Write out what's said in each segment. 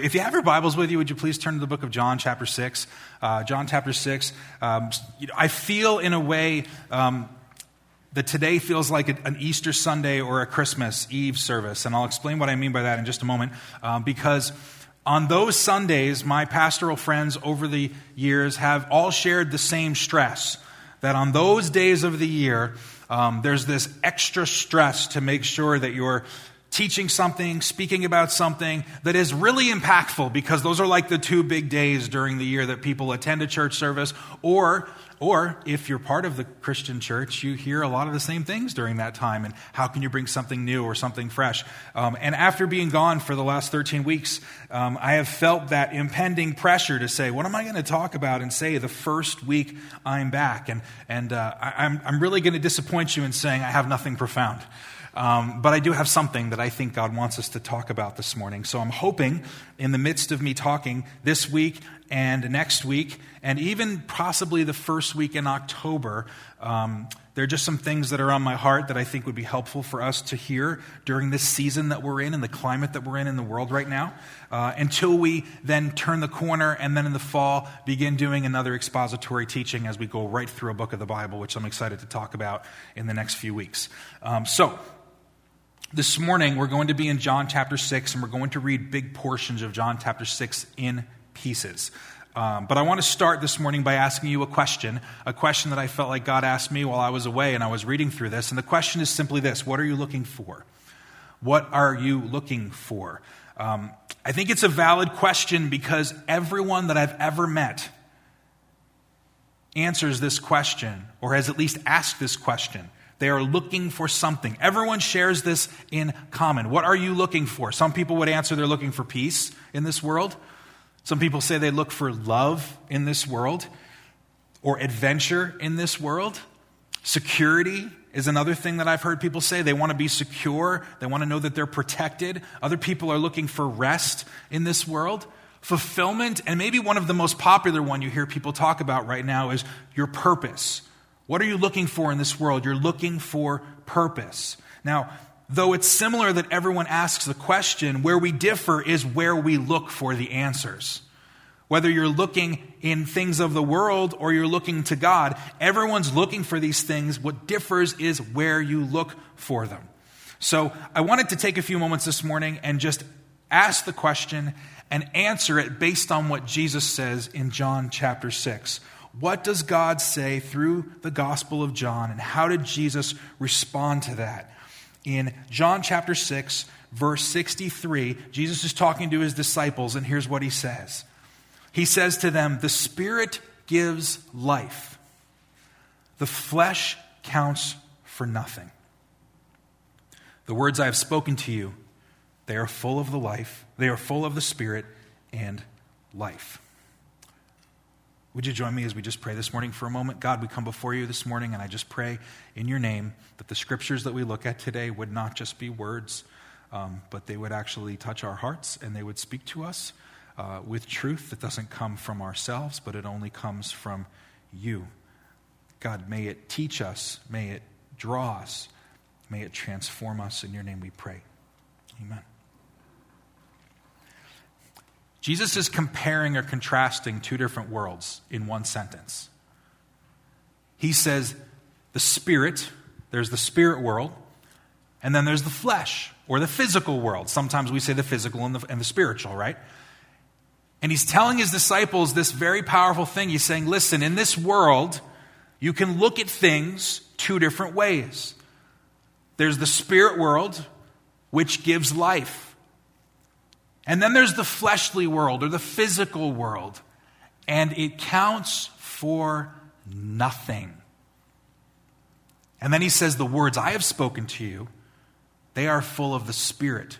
If you have your Bibles with you, would you please turn to the book of John, chapter 6? Uh, John, chapter 6. Um, I feel in a way um, that today feels like an Easter Sunday or a Christmas Eve service, and I'll explain what I mean by that in just a moment. Um, because on those Sundays, my pastoral friends over the years have all shared the same stress that on those days of the year, um, there's this extra stress to make sure that you're teaching something, speaking about something that is really impactful because those are like the two big days during the year that people attend a church service or or if you're part of the Christian church, you hear a lot of the same things during that time. And how can you bring something new or something fresh? Um, and after being gone for the last 13 weeks, um, I have felt that impending pressure to say, what am I going to talk about and say the first week I'm back? And, and uh, I, I'm, I'm really going to disappoint you in saying I have nothing profound. Um, but I do have something that I think God wants us to talk about this morning. So I'm hoping, in the midst of me talking this week and next week, and even possibly the first week in October, um, there are just some things that are on my heart that I think would be helpful for us to hear during this season that we're in and the climate that we're in in the world right now, uh, until we then turn the corner and then in the fall begin doing another expository teaching as we go right through a book of the Bible, which I'm excited to talk about in the next few weeks. Um, so, this morning, we're going to be in John chapter 6, and we're going to read big portions of John chapter 6 in pieces. Um, but I want to start this morning by asking you a question, a question that I felt like God asked me while I was away and I was reading through this. And the question is simply this What are you looking for? What are you looking for? Um, I think it's a valid question because everyone that I've ever met answers this question or has at least asked this question. They are looking for something. Everyone shares this in common. What are you looking for? Some people would answer they're looking for peace in this world. Some people say they look for love in this world or adventure in this world. Security is another thing that I've heard people say. They want to be secure, they want to know that they're protected. Other people are looking for rest in this world. Fulfillment, and maybe one of the most popular one you hear people talk about right now is your purpose what are you looking for in this world? You're looking for purpose. Now, though it's similar that everyone asks the question, where we differ is where we look for the answers. Whether you're looking in things of the world or you're looking to God, everyone's looking for these things. What differs is where you look for them. So I wanted to take a few moments this morning and just ask the question and answer it based on what Jesus says in John chapter 6. What does God say through the Gospel of John, and how did Jesus respond to that? In John chapter 6, verse 63, Jesus is talking to his disciples, and here's what he says He says to them, The Spirit gives life, the flesh counts for nothing. The words I have spoken to you, they are full of the life, they are full of the Spirit and life. Would you join me as we just pray this morning for a moment? God, we come before you this morning, and I just pray in your name that the scriptures that we look at today would not just be words, um, but they would actually touch our hearts and they would speak to us uh, with truth that doesn't come from ourselves, but it only comes from you. God, may it teach us, may it draw us, may it transform us. In your name we pray. Amen. Jesus is comparing or contrasting two different worlds in one sentence. He says, the spirit, there's the spirit world, and then there's the flesh or the physical world. Sometimes we say the physical and the, and the spiritual, right? And he's telling his disciples this very powerful thing. He's saying, listen, in this world, you can look at things two different ways. There's the spirit world, which gives life. And then there's the fleshly world or the physical world, and it counts for nothing. And then he says, The words I have spoken to you, they are full of the Spirit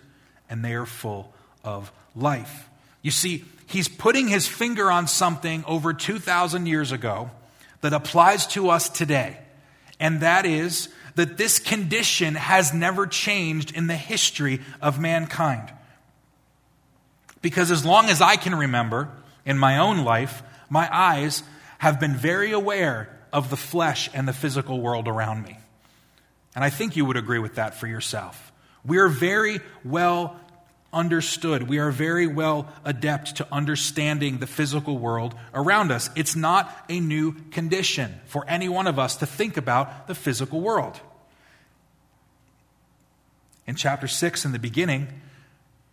and they are full of life. You see, he's putting his finger on something over 2,000 years ago that applies to us today. And that is that this condition has never changed in the history of mankind. Because as long as I can remember in my own life, my eyes have been very aware of the flesh and the physical world around me. And I think you would agree with that for yourself. We're very well understood. We are very well adept to understanding the physical world around us. It's not a new condition for any one of us to think about the physical world. In chapter 6, in the beginning,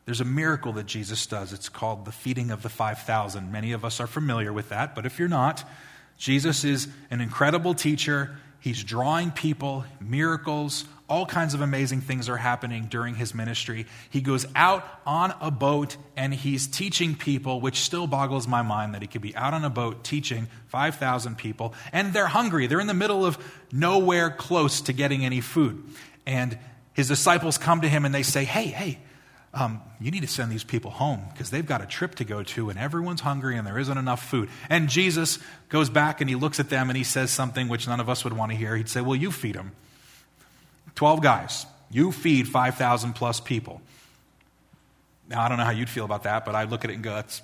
there's a miracle that Jesus does. It's called the feeding of the 5,000. Many of us are familiar with that, but if you're not, Jesus is an incredible teacher. He's drawing people, miracles, all kinds of amazing things are happening during his ministry. He goes out on a boat and he's teaching people, which still boggles my mind that he could be out on a boat teaching 5,000 people. And they're hungry. They're in the middle of nowhere close to getting any food. And his disciples come to him and they say, Hey, hey, um, you need to send these people home because they've got a trip to go to and everyone's hungry and there isn't enough food. And Jesus goes back and he looks at them and he says something which none of us would want to hear. He'd say, Well, you feed them. 12 guys. You feed 5,000 plus people. Now, I don't know how you'd feel about that, but I look at it and go, That's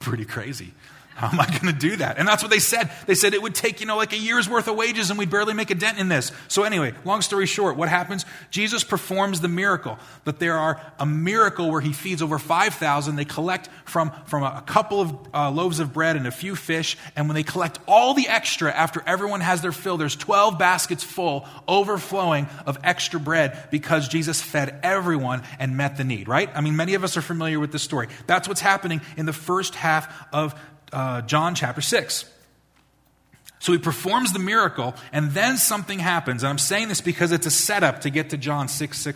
pretty crazy. How am I going to do that? And that's what they said. They said it would take, you know, like a year's worth of wages and we'd barely make a dent in this. So, anyway, long story short, what happens? Jesus performs the miracle. That there are a miracle where he feeds over 5,000. They collect from, from a couple of uh, loaves of bread and a few fish. And when they collect all the extra after everyone has their fill, there's 12 baskets full, overflowing of extra bread because Jesus fed everyone and met the need, right? I mean, many of us are familiar with this story. That's what's happening in the first half of uh, John chapter 6. So he performs the miracle, and then something happens. And I'm saying this because it's a setup to get to John 6,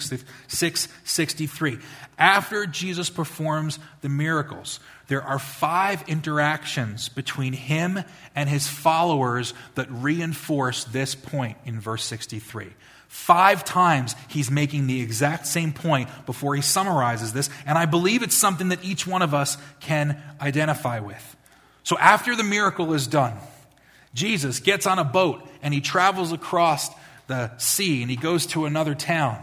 6, 63. After Jesus performs the miracles, there are five interactions between him and his followers that reinforce this point in verse 63. Five times he's making the exact same point before he summarizes this, and I believe it's something that each one of us can identify with. So after the miracle is done, Jesus gets on a boat and he travels across the sea and he goes to another town.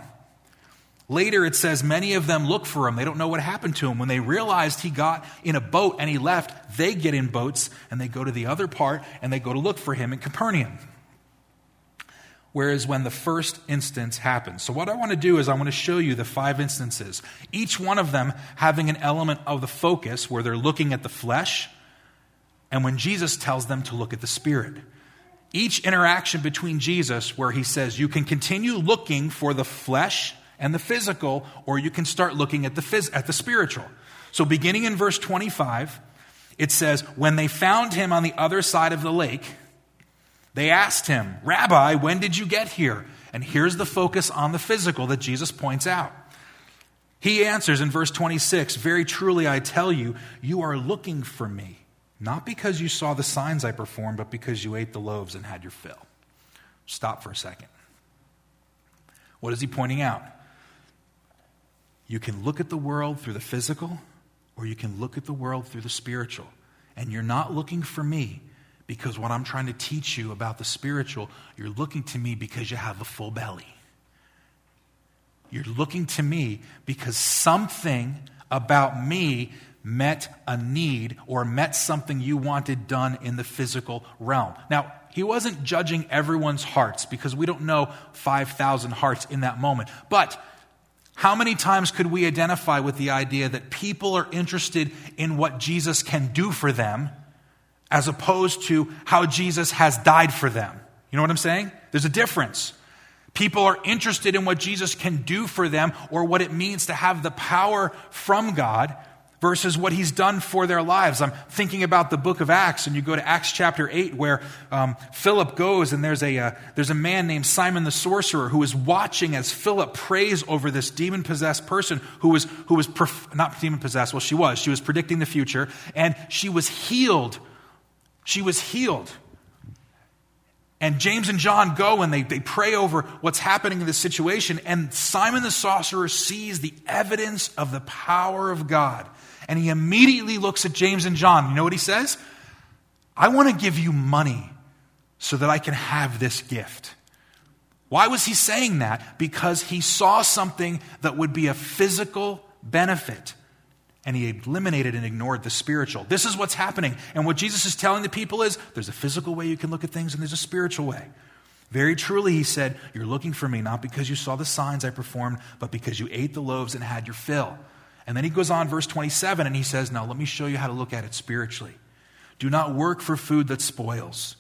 Later, it says many of them look for him. They don't know what happened to him. When they realized he got in a boat and he left, they get in boats and they go to the other part and they go to look for him in Capernaum. Whereas when the first instance happens. So, what I want to do is I want to show you the five instances, each one of them having an element of the focus where they're looking at the flesh and when Jesus tells them to look at the Spirit. Each interaction between Jesus, where he says, You can continue looking for the flesh and the physical, or you can start looking at the, phys- at the spiritual. So, beginning in verse 25, it says, When they found him on the other side of the lake, they asked him, Rabbi, when did you get here? And here's the focus on the physical that Jesus points out. He answers in verse 26 Very truly I tell you, you are looking for me not because you saw the signs I performed, but because you ate the loaves and had your fill. Stop for a second. What is he pointing out? You can look at the world through the physical, or you can look at the world through the spiritual. And you're not looking for me because what I'm trying to teach you about the spiritual, you're looking to me because you have a full belly. You're looking to me because something about me met a need or met something you wanted done in the physical realm. Now, he wasn't judging everyone's hearts because we don't know 5,000 hearts in that moment. But how many times could we identify with the idea that people are interested in what Jesus can do for them as opposed to how Jesus has died for them? You know what I'm saying? There's a difference. People are interested in what Jesus can do for them or what it means to have the power from God versus what he's done for their lives. I'm thinking about the book of Acts, and you go to Acts chapter 8, where um, Philip goes, and there's a, uh, there's a man named Simon the sorcerer who is watching as Philip prays over this demon possessed person who was, who was perf- not demon possessed, well, she was. She was predicting the future, and she was healed. She was healed. And James and John go and they, they pray over what's happening in this situation. And Simon the sorcerer sees the evidence of the power of God and he immediately looks at James and John. You know what he says? I want to give you money so that I can have this gift. Why was he saying that? Because he saw something that would be a physical benefit and he eliminated and ignored the spiritual. This is what's happening. And what Jesus is telling the people is there's a physical way you can look at things and there's a spiritual way. Very truly, he said, You're looking for me not because you saw the signs I performed, but because you ate the loaves and had your fill. And then he goes on, verse 27, and he says, Now let me show you how to look at it spiritually. Do not work for food that spoils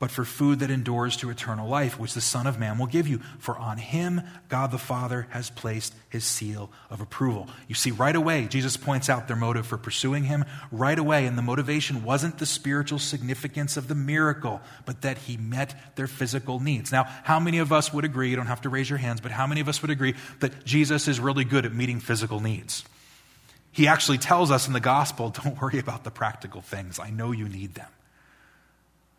but for food that endures to eternal life, which the Son of Man will give you. For on him God the Father has placed his seal of approval. You see, right away, Jesus points out their motive for pursuing him right away, and the motivation wasn't the spiritual significance of the miracle, but that he met their physical needs. Now, how many of us would agree, you don't have to raise your hands, but how many of us would agree that Jesus is really good at meeting physical needs? He actually tells us in the gospel, don't worry about the practical things. I know you need them.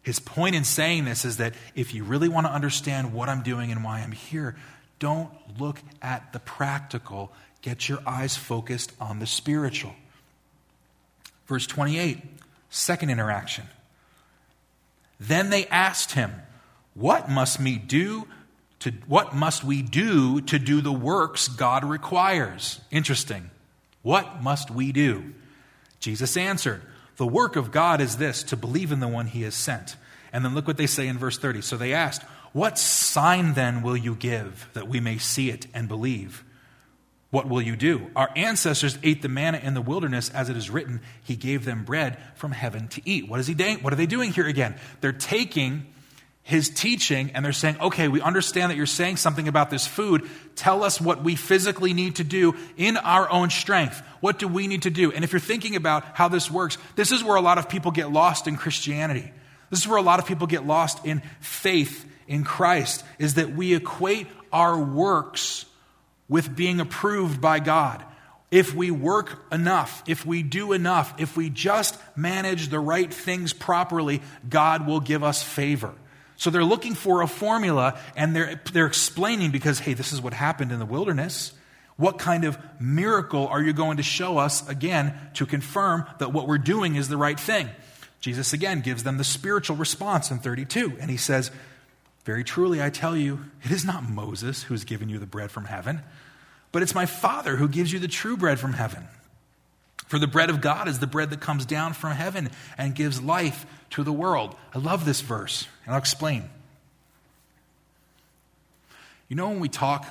His point in saying this is that if you really want to understand what I'm doing and why I'm here, don't look at the practical. Get your eyes focused on the spiritual. Verse 28, second interaction. Then they asked him, What must we do to what must we do to do the works God requires? Interesting. What must we do? Jesus answered, the work of God is this to believe in the one he has sent. And then look what they say in verse 30. So they asked, What sign then will you give that we may see it and believe? What will you do? Our ancestors ate the manna in the wilderness, as it is written, He gave them bread from heaven to eat. What is he doing? What are they doing here again? They're taking his teaching and they're saying, okay, we understand that you're saying something about this food. Tell us what we physically need to do in our own strength. What do we need to do? And if you're thinking about how this works, this is where a lot of people get lost in Christianity. This is where a lot of people get lost in faith in Christ, is that we equate our works with being approved by God. If we work enough, if we do enough, if we just manage the right things properly, God will give us favor. So they're looking for a formula and they're, they're explaining because, hey, this is what happened in the wilderness. What kind of miracle are you going to show us again to confirm that what we're doing is the right thing? Jesus again gives them the spiritual response in 32, and he says, Very truly, I tell you, it is not Moses who's given you the bread from heaven, but it's my Father who gives you the true bread from heaven. For the bread of God is the bread that comes down from heaven and gives life to the world. I love this verse, and I'll explain. You know, when we talk,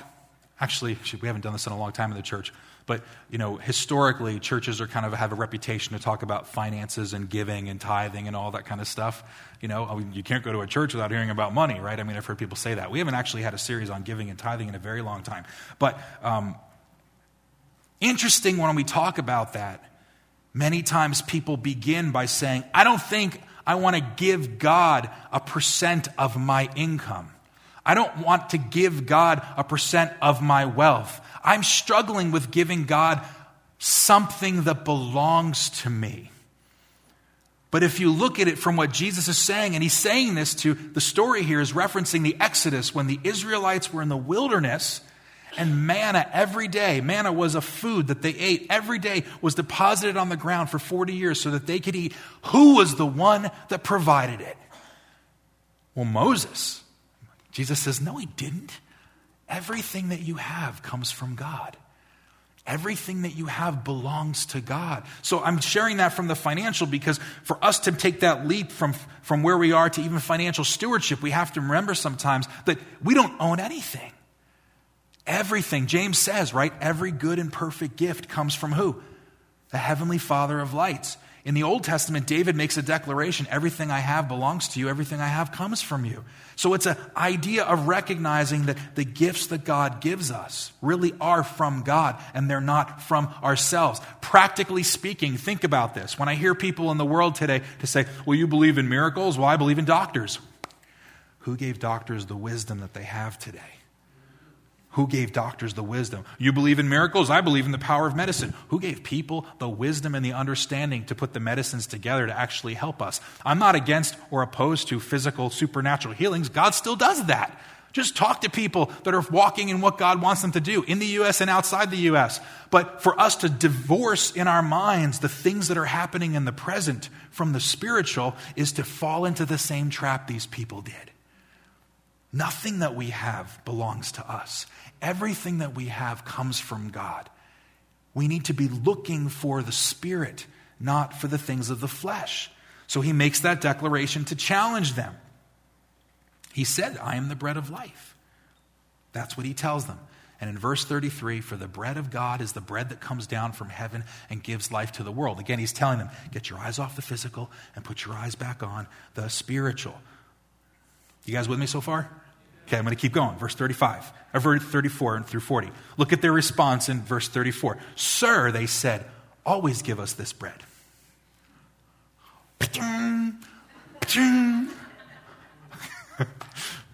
actually, we haven't done this in a long time in the church, but you know, historically, churches are kind of have a reputation to talk about finances and giving and tithing and all that kind of stuff. You know, I mean, you can't go to a church without hearing about money, right? I mean, I've heard people say that. We haven't actually had a series on giving and tithing in a very long time. But um, interesting when we talk about that, many times people begin by saying, I don't think I want to give God a percent of my income. I don't want to give God a percent of my wealth. I'm struggling with giving God something that belongs to me. But if you look at it from what Jesus is saying, and he's saying this to the story here is referencing the Exodus when the Israelites were in the wilderness and manna every day. Manna was a food that they ate every day, was deposited on the ground for 40 years so that they could eat. Who was the one that provided it? Well, Moses. Jesus says, No, he didn't. Everything that you have comes from God. Everything that you have belongs to God. So I'm sharing that from the financial because for us to take that leap from, from where we are to even financial stewardship, we have to remember sometimes that we don't own anything. Everything, James says, right? Every good and perfect gift comes from who? The Heavenly Father of lights. In the Old Testament, David makes a declaration everything I have belongs to you, everything I have comes from you. So it's an idea of recognizing that the gifts that God gives us really are from God and they're not from ourselves. Practically speaking, think about this. When I hear people in the world today to say, Well, you believe in miracles? Well, I believe in doctors. Who gave doctors the wisdom that they have today? Who gave doctors the wisdom? You believe in miracles? I believe in the power of medicine. Who gave people the wisdom and the understanding to put the medicines together to actually help us? I'm not against or opposed to physical supernatural healings. God still does that. Just talk to people that are walking in what God wants them to do in the U.S. and outside the U.S. But for us to divorce in our minds the things that are happening in the present from the spiritual is to fall into the same trap these people did. Nothing that we have belongs to us. Everything that we have comes from God. We need to be looking for the Spirit, not for the things of the flesh. So he makes that declaration to challenge them. He said, I am the bread of life. That's what he tells them. And in verse 33, for the bread of God is the bread that comes down from heaven and gives life to the world. Again, he's telling them, get your eyes off the physical and put your eyes back on the spiritual. You guys with me so far? Okay, I'm going to keep going. Verse 35, or verse 34 through 40. Look at their response in verse 34. Sir, they said, always give us this bread.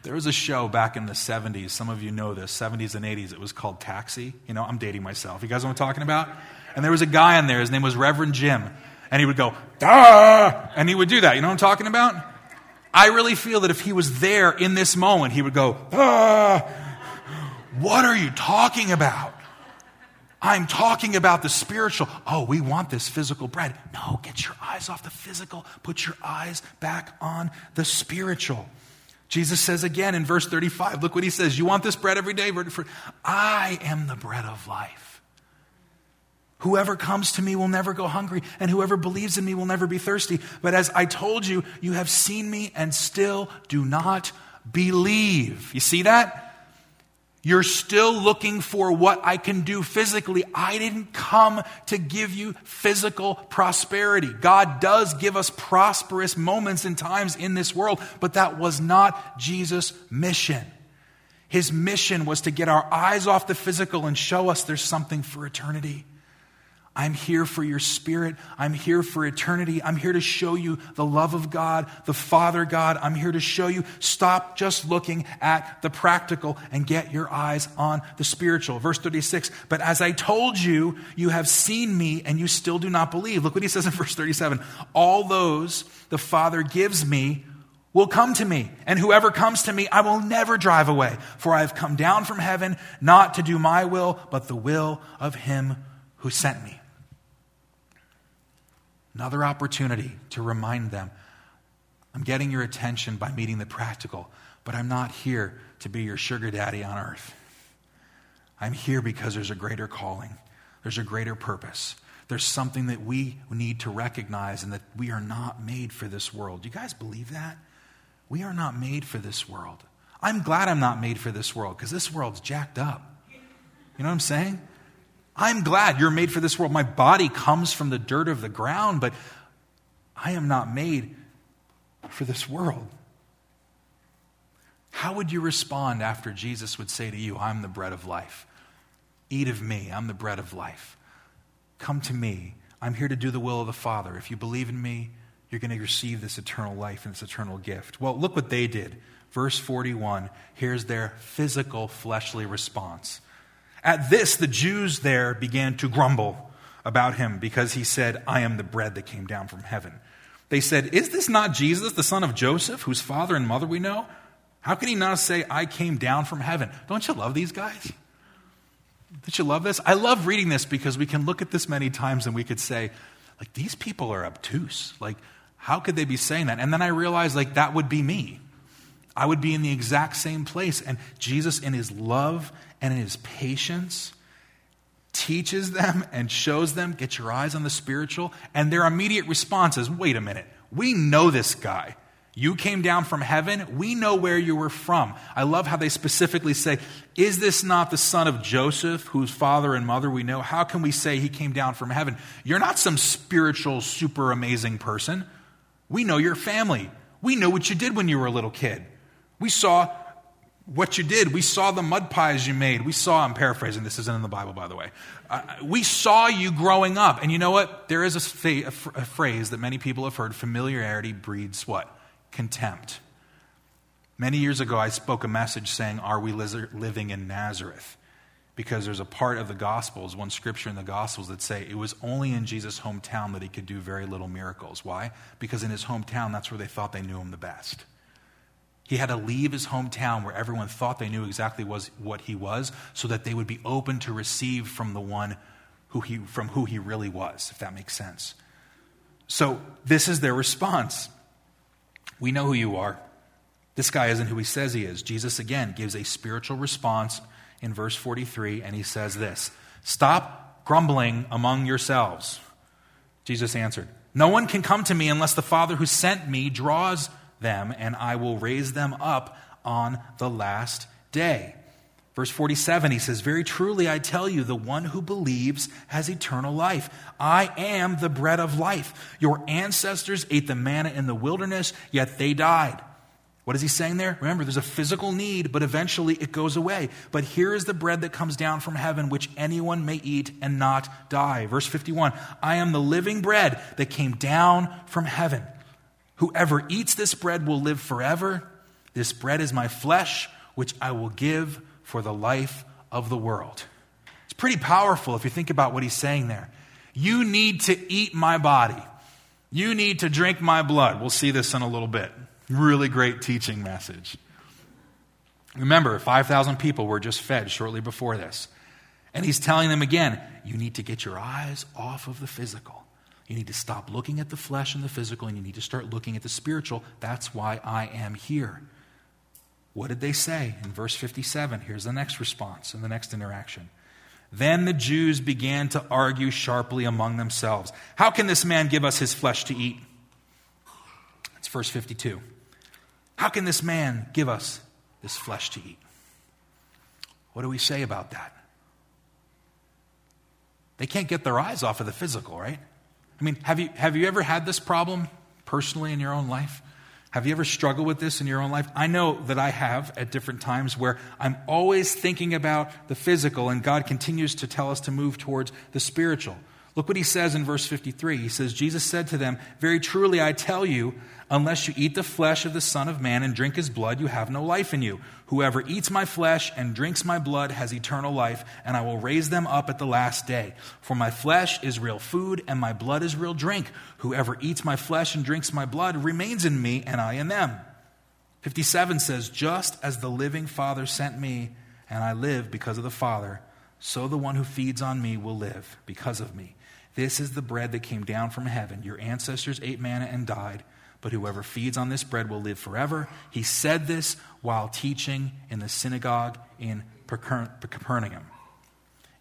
There was a show back in the 70s. Some of you know this, 70s and 80s. It was called Taxi. You know, I'm dating myself. You guys know what I'm talking about? And there was a guy in there. His name was Reverend Jim. And he would go, Duh! And he would do that. You know what I'm talking about? I really feel that if he was there in this moment, he would go, Duh! What are you talking about? I'm talking about the spiritual. Oh, we want this physical bread. No, get your eyes off the physical. Put your eyes back on the spiritual. Jesus says again in verse 35, look what he says. You want this bread every day? I am the bread of life. Whoever comes to me will never go hungry, and whoever believes in me will never be thirsty. But as I told you, you have seen me and still do not believe. You see that? You're still looking for what I can do physically. I didn't come to give you physical prosperity. God does give us prosperous moments and times in this world, but that was not Jesus' mission. His mission was to get our eyes off the physical and show us there's something for eternity. I'm here for your spirit. I'm here for eternity. I'm here to show you the love of God, the Father God. I'm here to show you stop just looking at the practical and get your eyes on the spiritual. Verse 36 But as I told you, you have seen me and you still do not believe. Look what he says in verse 37 All those the Father gives me will come to me, and whoever comes to me, I will never drive away. For I have come down from heaven not to do my will, but the will of him who sent me. Another opportunity to remind them I'm getting your attention by meeting the practical, but I'm not here to be your sugar daddy on earth. I'm here because there's a greater calling, there's a greater purpose. There's something that we need to recognize and that we are not made for this world. Do you guys believe that? We are not made for this world. I'm glad I'm not made for this world because this world's jacked up. You know what I'm saying? I'm glad you're made for this world. My body comes from the dirt of the ground, but I am not made for this world. How would you respond after Jesus would say to you, I'm the bread of life? Eat of me, I'm the bread of life. Come to me. I'm here to do the will of the Father. If you believe in me, you're going to receive this eternal life and this eternal gift. Well, look what they did. Verse 41, here's their physical, fleshly response. At this, the Jews there began to grumble about him because he said, I am the bread that came down from heaven. They said, Is this not Jesus, the son of Joseph, whose father and mother we know? How can he not say, I came down from heaven? Don't you love these guys? Don't you love this? I love reading this because we can look at this many times and we could say, like, these people are obtuse. Like, how could they be saying that? And then I realized, like, that would be me. I would be in the exact same place. And Jesus, in his love and in his patience, teaches them and shows them get your eyes on the spiritual. And their immediate response is wait a minute, we know this guy. You came down from heaven. We know where you were from. I love how they specifically say, Is this not the son of Joseph, whose father and mother we know? How can we say he came down from heaven? You're not some spiritual, super amazing person. We know your family. We know what you did when you were a little kid. We saw what you did. We saw the mud pies you made. We saw, I'm paraphrasing, this isn't in the Bible, by the way. Uh, we saw you growing up. And you know what? There is a, phrase that many people have heard familiarity breeds what? Contempt. Many years ago, I spoke a message saying, Are we living in Nazareth? Because there's a part of the Gospels, one scripture in the Gospels that say it was only in Jesus' hometown that he could do very little miracles. Why? Because in his hometown, that's where they thought they knew him the best. He had to leave his hometown where everyone thought they knew exactly was what he was so that they would be open to receive from the one who he, from who he really was, if that makes sense. So this is their response. We know who you are. This guy isn't who he says he is. Jesus again gives a spiritual response in verse 43, and he says this Stop grumbling among yourselves. Jesus answered, No one can come to me unless the Father who sent me draws them, and I will raise them up on the last day. Verse 47, he says, Very truly I tell you, the one who believes has eternal life. I am the bread of life. Your ancestors ate the manna in the wilderness, yet they died. What is he saying there? Remember, there's a physical need, but eventually it goes away. But here is the bread that comes down from heaven, which anyone may eat and not die. Verse 51 I am the living bread that came down from heaven. Whoever eats this bread will live forever. This bread is my flesh, which I will give for the life of the world. It's pretty powerful if you think about what he's saying there. You need to eat my body. You need to drink my blood. We'll see this in a little bit. Really great teaching message. Remember, 5,000 people were just fed shortly before this. And he's telling them again you need to get your eyes off of the physical. You need to stop looking at the flesh and the physical, and you need to start looking at the spiritual. That's why I am here. What did they say? In verse 57, here's the next response and the next interaction. Then the Jews began to argue sharply among themselves. How can this man give us his flesh to eat? It's verse 52. How can this man give us this flesh to eat? What do we say about that? They can't get their eyes off of the physical, right? I mean, have you, have you ever had this problem personally in your own life? Have you ever struggled with this in your own life? I know that I have at different times where I'm always thinking about the physical, and God continues to tell us to move towards the spiritual. Look what he says in verse 53. He says, Jesus said to them, Very truly I tell you, unless you eat the flesh of the Son of Man and drink his blood, you have no life in you. Whoever eats my flesh and drinks my blood has eternal life, and I will raise them up at the last day. For my flesh is real food, and my blood is real drink. Whoever eats my flesh and drinks my blood remains in me, and I in them. 57 says, Just as the living Father sent me, and I live because of the Father, so the one who feeds on me will live because of me. This is the bread that came down from heaven. Your ancestors ate manna and died, but whoever feeds on this bread will live forever. He said this while teaching in the synagogue in Capernaum.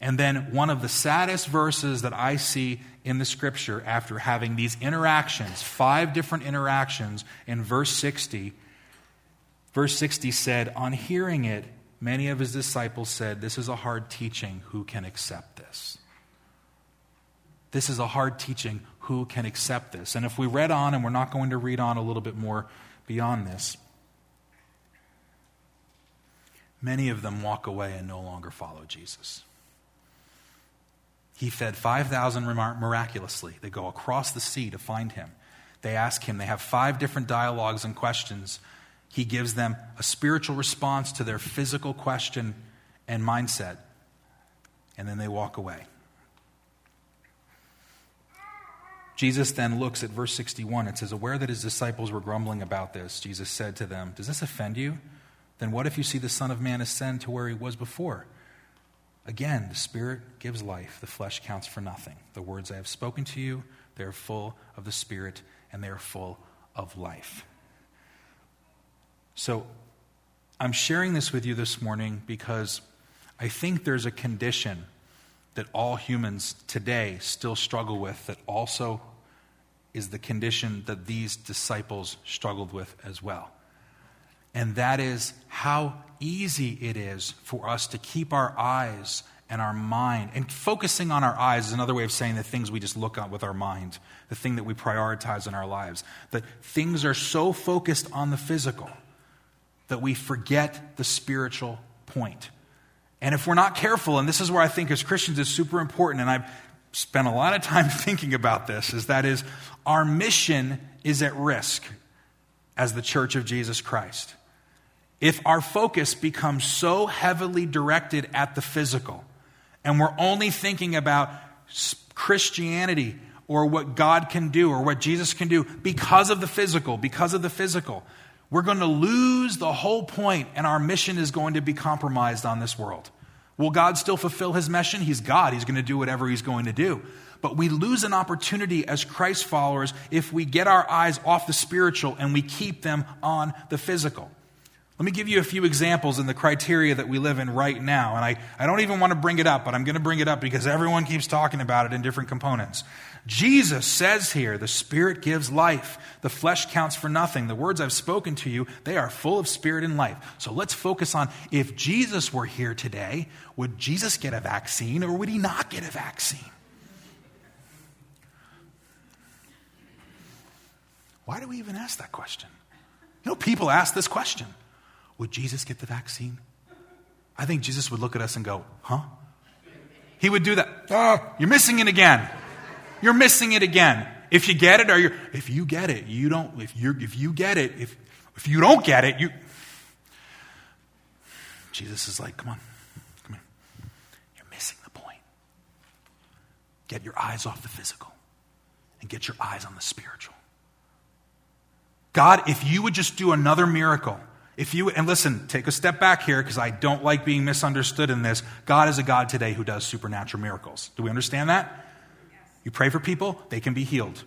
And then one of the saddest verses that I see in the scripture after having these interactions, five different interactions in verse 60, verse 60 said, On hearing it, many of his disciples said, This is a hard teaching. Who can accept this? This is a hard teaching. Who can accept this? And if we read on, and we're not going to read on a little bit more beyond this, many of them walk away and no longer follow Jesus. He fed 5,000 miraculously. They go across the sea to find him. They ask him, they have five different dialogues and questions. He gives them a spiritual response to their physical question and mindset. And then they walk away. Jesus then looks at verse 61. It says, Aware that his disciples were grumbling about this, Jesus said to them, Does this offend you? Then what if you see the Son of Man ascend to where he was before? Again, the Spirit gives life, the flesh counts for nothing. The words I have spoken to you, they are full of the Spirit and they are full of life. So, I'm sharing this with you this morning because I think there's a condition that all humans today still struggle with, that also is the condition that these disciples struggled with as well. And that is how easy it is for us to keep our eyes and our mind. And focusing on our eyes is another way of saying the things we just look at with our mind, the thing that we prioritize in our lives. That things are so focused on the physical that we forget the spiritual point. And if we're not careful, and this is where I think as Christians is super important, and I've spent a lot of time thinking about this, is that is our mission is at risk as the church of Jesus Christ. If our focus becomes so heavily directed at the physical, and we're only thinking about Christianity or what God can do or what Jesus can do because of the physical, because of the physical, we're going to lose the whole point and our mission is going to be compromised on this world. Will God still fulfill his mission? He's God. He's going to do whatever he's going to do. But we lose an opportunity as Christ followers if we get our eyes off the spiritual and we keep them on the physical. Let me give you a few examples in the criteria that we live in right now. And I, I don't even want to bring it up, but I'm going to bring it up because everyone keeps talking about it in different components. Jesus says here, the Spirit gives life. The flesh counts for nothing. The words I've spoken to you, they are full of spirit and life. So let's focus on if Jesus were here today, would Jesus get a vaccine or would he not get a vaccine? Why do we even ask that question? You know, people ask this question. Would Jesus get the vaccine? I think Jesus would look at us and go, Huh? He would do that. Oh, you're missing it again. You're missing it again. If you get it, or you if you get it, you don't, if you if you get it, if if you don't get it, you Jesus is like, come on, come on. You're missing the point. Get your eyes off the physical and get your eyes on the spiritual. God, if you would just do another miracle, if you, and listen, take a step back here because I don't like being misunderstood in this. God is a God today who does supernatural miracles. Do we understand that? You pray for people, they can be healed.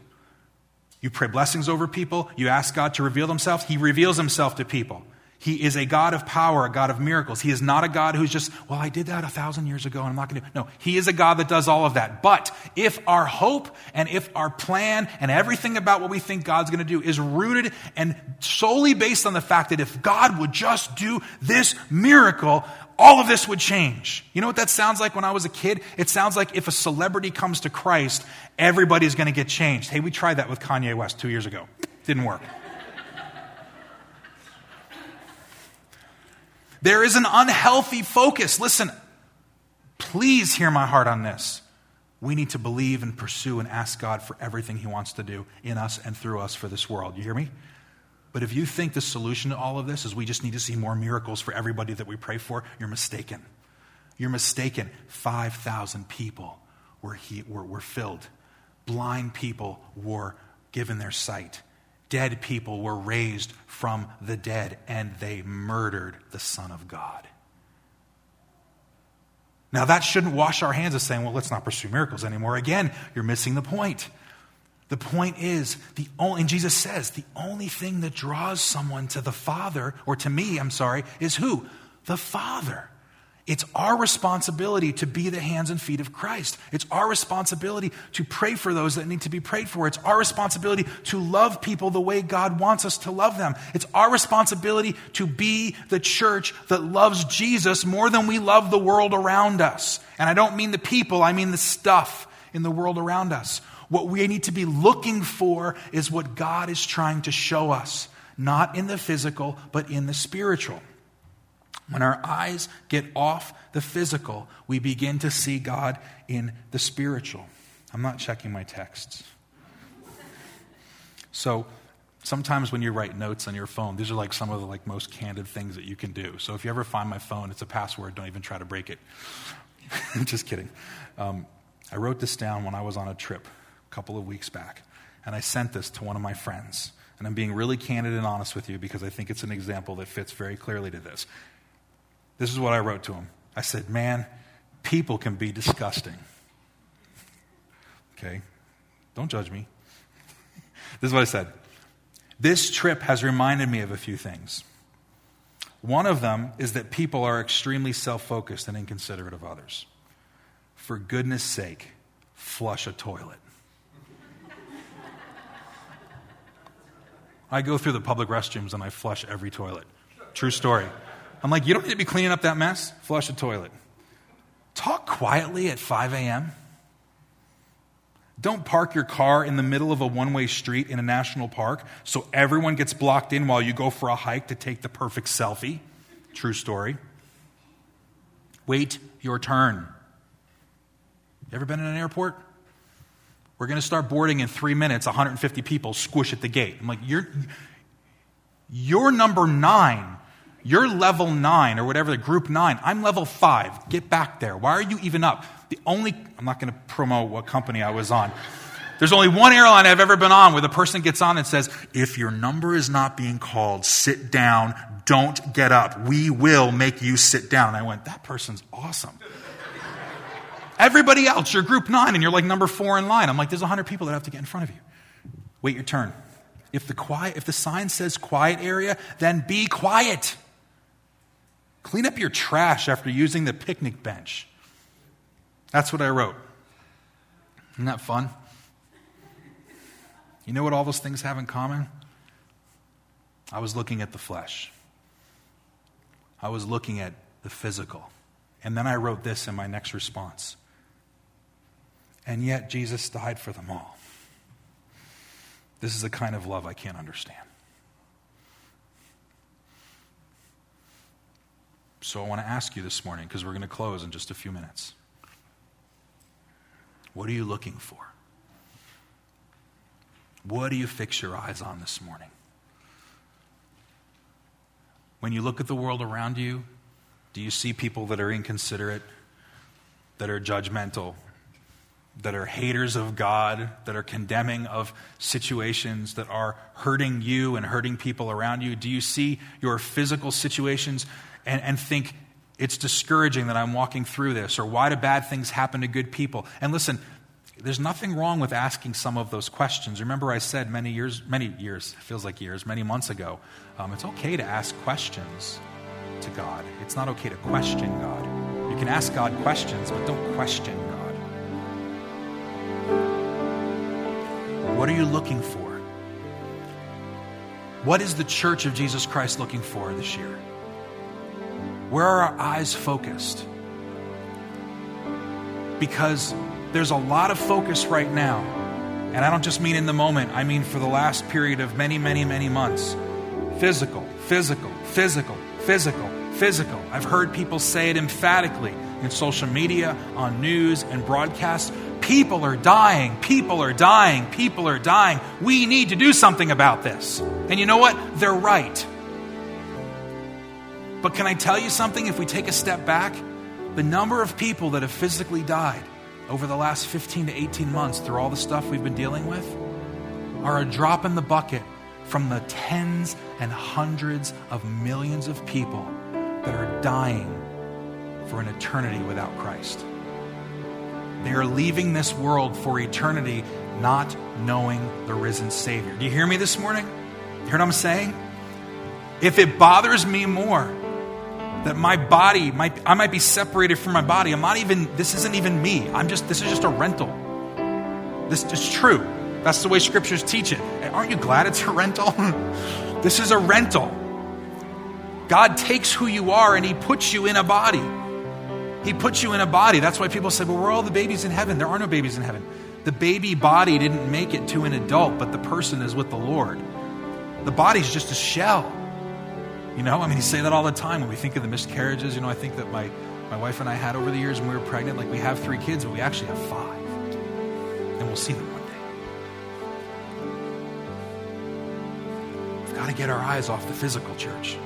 You pray blessings over people, you ask God to reveal himself, he reveals himself to people. He is a God of power, a God of miracles. He is not a God who's just, well, I did that a thousand years ago and I'm not going to. No, He is a God that does all of that. But if our hope and if our plan and everything about what we think God's going to do is rooted and solely based on the fact that if God would just do this miracle, all of this would change. You know what that sounds like when I was a kid? It sounds like if a celebrity comes to Christ, everybody's going to get changed. Hey, we tried that with Kanye West two years ago. Didn't work. There is an unhealthy focus. Listen, please hear my heart on this. We need to believe and pursue and ask God for everything He wants to do in us and through us for this world. You hear me? But if you think the solution to all of this is we just need to see more miracles for everybody that we pray for, you're mistaken. You're mistaken. 5,000 people were, he, were, were filled, blind people were given their sight. Dead people were raised from the dead, and they murdered the Son of God. Now, that shouldn't wash our hands of saying, well, let's not pursue miracles anymore. Again, you're missing the point. The point is, the only, and Jesus says, the only thing that draws someone to the Father, or to me, I'm sorry, is who? The Father. It's our responsibility to be the hands and feet of Christ. It's our responsibility to pray for those that need to be prayed for. It's our responsibility to love people the way God wants us to love them. It's our responsibility to be the church that loves Jesus more than we love the world around us. And I don't mean the people, I mean the stuff in the world around us. What we need to be looking for is what God is trying to show us, not in the physical, but in the spiritual. When our eyes get off the physical, we begin to see God in the spiritual. I'm not checking my texts. So, sometimes when you write notes on your phone, these are like some of the like most candid things that you can do. So if you ever find my phone, it's a password. Don't even try to break it. Just kidding. Um, I wrote this down when I was on a trip a couple of weeks back, and I sent this to one of my friends. And I'm being really candid and honest with you because I think it's an example that fits very clearly to this. This is what I wrote to him. I said, Man, people can be disgusting. Okay? Don't judge me. this is what I said. This trip has reminded me of a few things. One of them is that people are extremely self focused and inconsiderate of others. For goodness sake, flush a toilet. I go through the public restrooms and I flush every toilet. True story. I'm like, you don't need to be cleaning up that mess. Flush a toilet. Talk quietly at 5 a.m. Don't park your car in the middle of a one way street in a national park so everyone gets blocked in while you go for a hike to take the perfect selfie. True story. Wait your turn. You ever been in an airport? We're going to start boarding in three minutes, 150 people squish at the gate. I'm like, you're, you're number nine you're level nine or whatever, the group nine. I'm level five. Get back there. Why are you even up? The only, I'm not going to promote what company I was on. There's only one airline I've ever been on where the person gets on and says, if your number is not being called, sit down, don't get up. We will make you sit down. I went, that person's awesome. Everybody else, you're group nine and you're like number four in line. I'm like, there's 100 people that have to get in front of you. Wait your turn. If the quiet, if the sign says quiet area, then be quiet. Clean up your trash after using the picnic bench. That's what I wrote. Isn't that fun? You know what all those things have in common? I was looking at the flesh, I was looking at the physical. And then I wrote this in my next response. And yet Jesus died for them all. This is the kind of love I can't understand. So I want to ask you this morning, because we're going to close in just a few minutes. What are you looking for? What do you fix your eyes on this morning? When you look at the world around you, do you see people that are inconsiderate, that are judgmental, that are haters of God, that are condemning of situations, that are hurting you and hurting people around you? Do you see your physical situations and, and think, it's discouraging that I'm walking through this, or why do bad things happen to good people? And listen, there's nothing wrong with asking some of those questions. Remember, I said many years, many years, feels like years, many months ago, um, it's okay to ask questions to God. It's not okay to question God. You can ask God questions, but don't question God. What are you looking for? What is the church of Jesus Christ looking for this year? Where are our eyes focused? Because there's a lot of focus right now, and I don't just mean in the moment, I mean for the last period of many, many, many months. Physical, physical, physical, physical, physical. I've heard people say it emphatically in social media, on news, and broadcasts. People are dying, people are dying, people are dying. We need to do something about this. And you know what? They're right. But can I tell you something? If we take a step back, the number of people that have physically died over the last 15 to 18 months through all the stuff we've been dealing with are a drop in the bucket from the tens and hundreds of millions of people that are dying for an eternity without Christ. They are leaving this world for eternity not knowing the risen Savior. Do you hear me this morning? You hear what I'm saying? If it bothers me more that my body might I might be separated from my body. I'm not even this isn't even me. I'm just this is just a rental. This is true. That's the way scriptures teach it. Aren't you glad it's a rental? this is a rental. God takes who you are and he puts you in a body. He puts you in a body. That's why people say, well, we're all the babies in heaven. There are no babies in heaven. The baby body didn't make it to an adult, but the person is with the Lord. The body's just a shell. You know, I mean, you say that all the time when we think of the miscarriages. You know, I think that my, my wife and I had over the years when we were pregnant, like we have three kids, but we actually have five. And we'll see them one day. We've got to get our eyes off the physical church.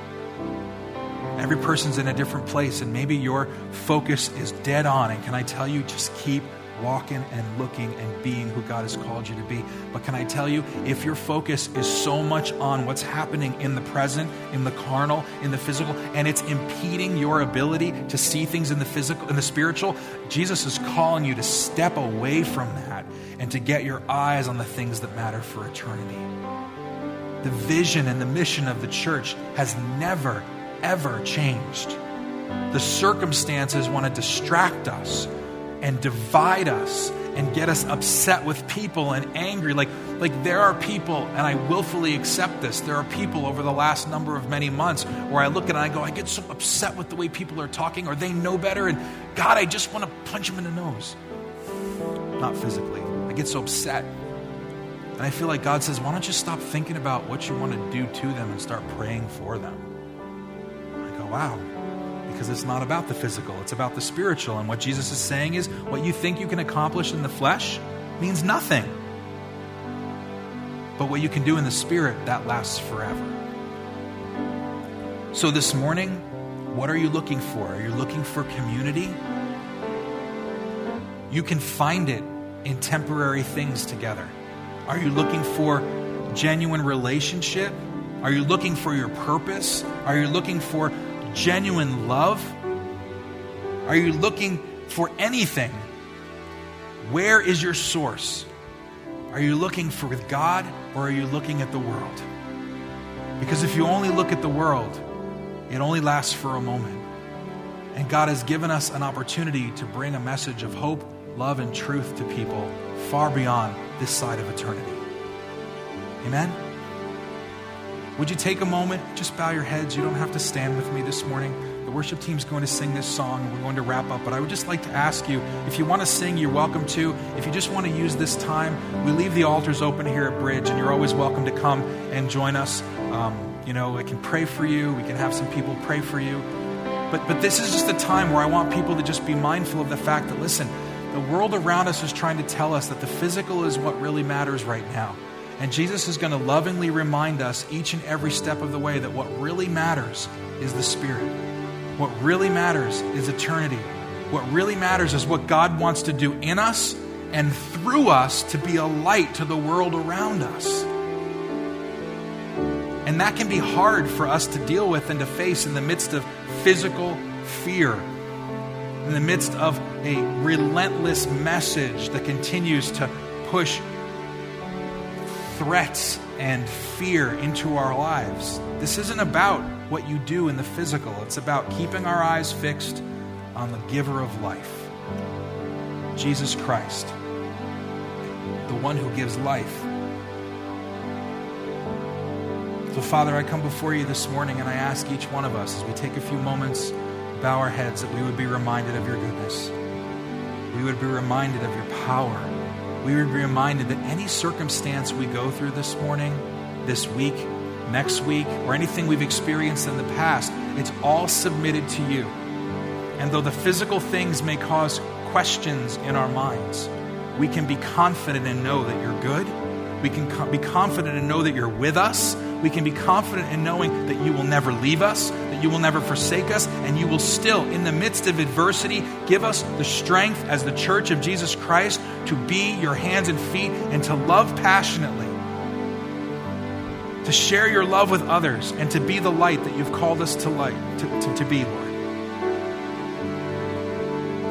Every person's in a different place, and maybe your focus is dead on. And can I tell you, just keep walking and looking and being who God has called you to be. But can I tell you, if your focus is so much on what's happening in the present, in the carnal, in the physical, and it's impeding your ability to see things in the physical, in the spiritual, Jesus is calling you to step away from that and to get your eyes on the things that matter for eternity. The vision and the mission of the church has never, ever changed. The circumstances want to distract us and divide us and get us upset with people and angry. Like, like there are people, and I willfully accept this, there are people over the last number of many months where I look at and I go, I get so upset with the way people are talking, or they know better, and God, I just want to punch them in the nose. Not physically. I get so upset. And I feel like God says, why don't you stop thinking about what you want to do to them and start praying for them? I go, wow because it's not about the physical, it's about the spiritual. And what Jesus is saying is what you think you can accomplish in the flesh means nothing. But what you can do in the spirit, that lasts forever. So this morning, what are you looking for? Are you looking for community? You can find it in temporary things together. Are you looking for genuine relationship? Are you looking for your purpose? Are you looking for genuine love? Are you looking for anything? Where is your source? Are you looking for God or are you looking at the world? Because if you only look at the world, it only lasts for a moment. And God has given us an opportunity to bring a message of hope, love, and truth to people far beyond this side of eternity. Amen? Would you take a moment, just bow your heads? You don't have to stand with me this morning. The worship team's going to sing this song. We're going to wrap up. But I would just like to ask you if you want to sing, you're welcome to. If you just want to use this time, we leave the altars open here at Bridge, and you're always welcome to come and join us. Um, you know, I can pray for you, we can have some people pray for you. But, but this is just a time where I want people to just be mindful of the fact that, listen, the world around us is trying to tell us that the physical is what really matters right now. And Jesus is going to lovingly remind us each and every step of the way that what really matters is the Spirit. What really matters is eternity. What really matters is what God wants to do in us and through us to be a light to the world around us. And that can be hard for us to deal with and to face in the midst of physical fear, in the midst of a relentless message that continues to push threats and fear into our lives. This isn't about what you do in the physical, it's about keeping our eyes fixed on the giver of life, Jesus Christ, the one who gives life. So, Father, I come before you this morning and I ask each one of us as we take a few moments, bow our heads, that we would be reminded of your goodness. We would be reminded of your power we would be reminded that any circumstance we go through this morning, this week, next week, or anything we've experienced in the past, it's all submitted to you. And though the physical things may cause questions in our minds, we can be confident and know that you're good. We can be confident and know that you're with us. We can be confident in knowing that you will never leave us, that you will never forsake us, and you will still, in the midst of adversity, give us the strength as the church of Jesus Christ to be your hands and feet and to love passionately, to share your love with others, and to be the light that you've called us to light to, to, to be, Lord.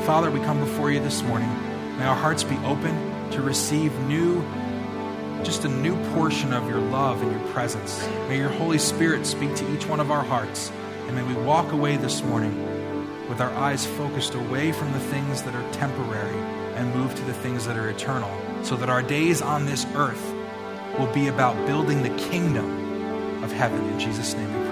Father, we come before you this morning. May our hearts be open to receive new just a new portion of your love and your presence. May your Holy Spirit speak to each one of our hearts. And may we walk away this morning with our eyes focused away from the things that are temporary and move to the things that are eternal, so that our days on this earth will be about building the kingdom of heaven. In Jesus' name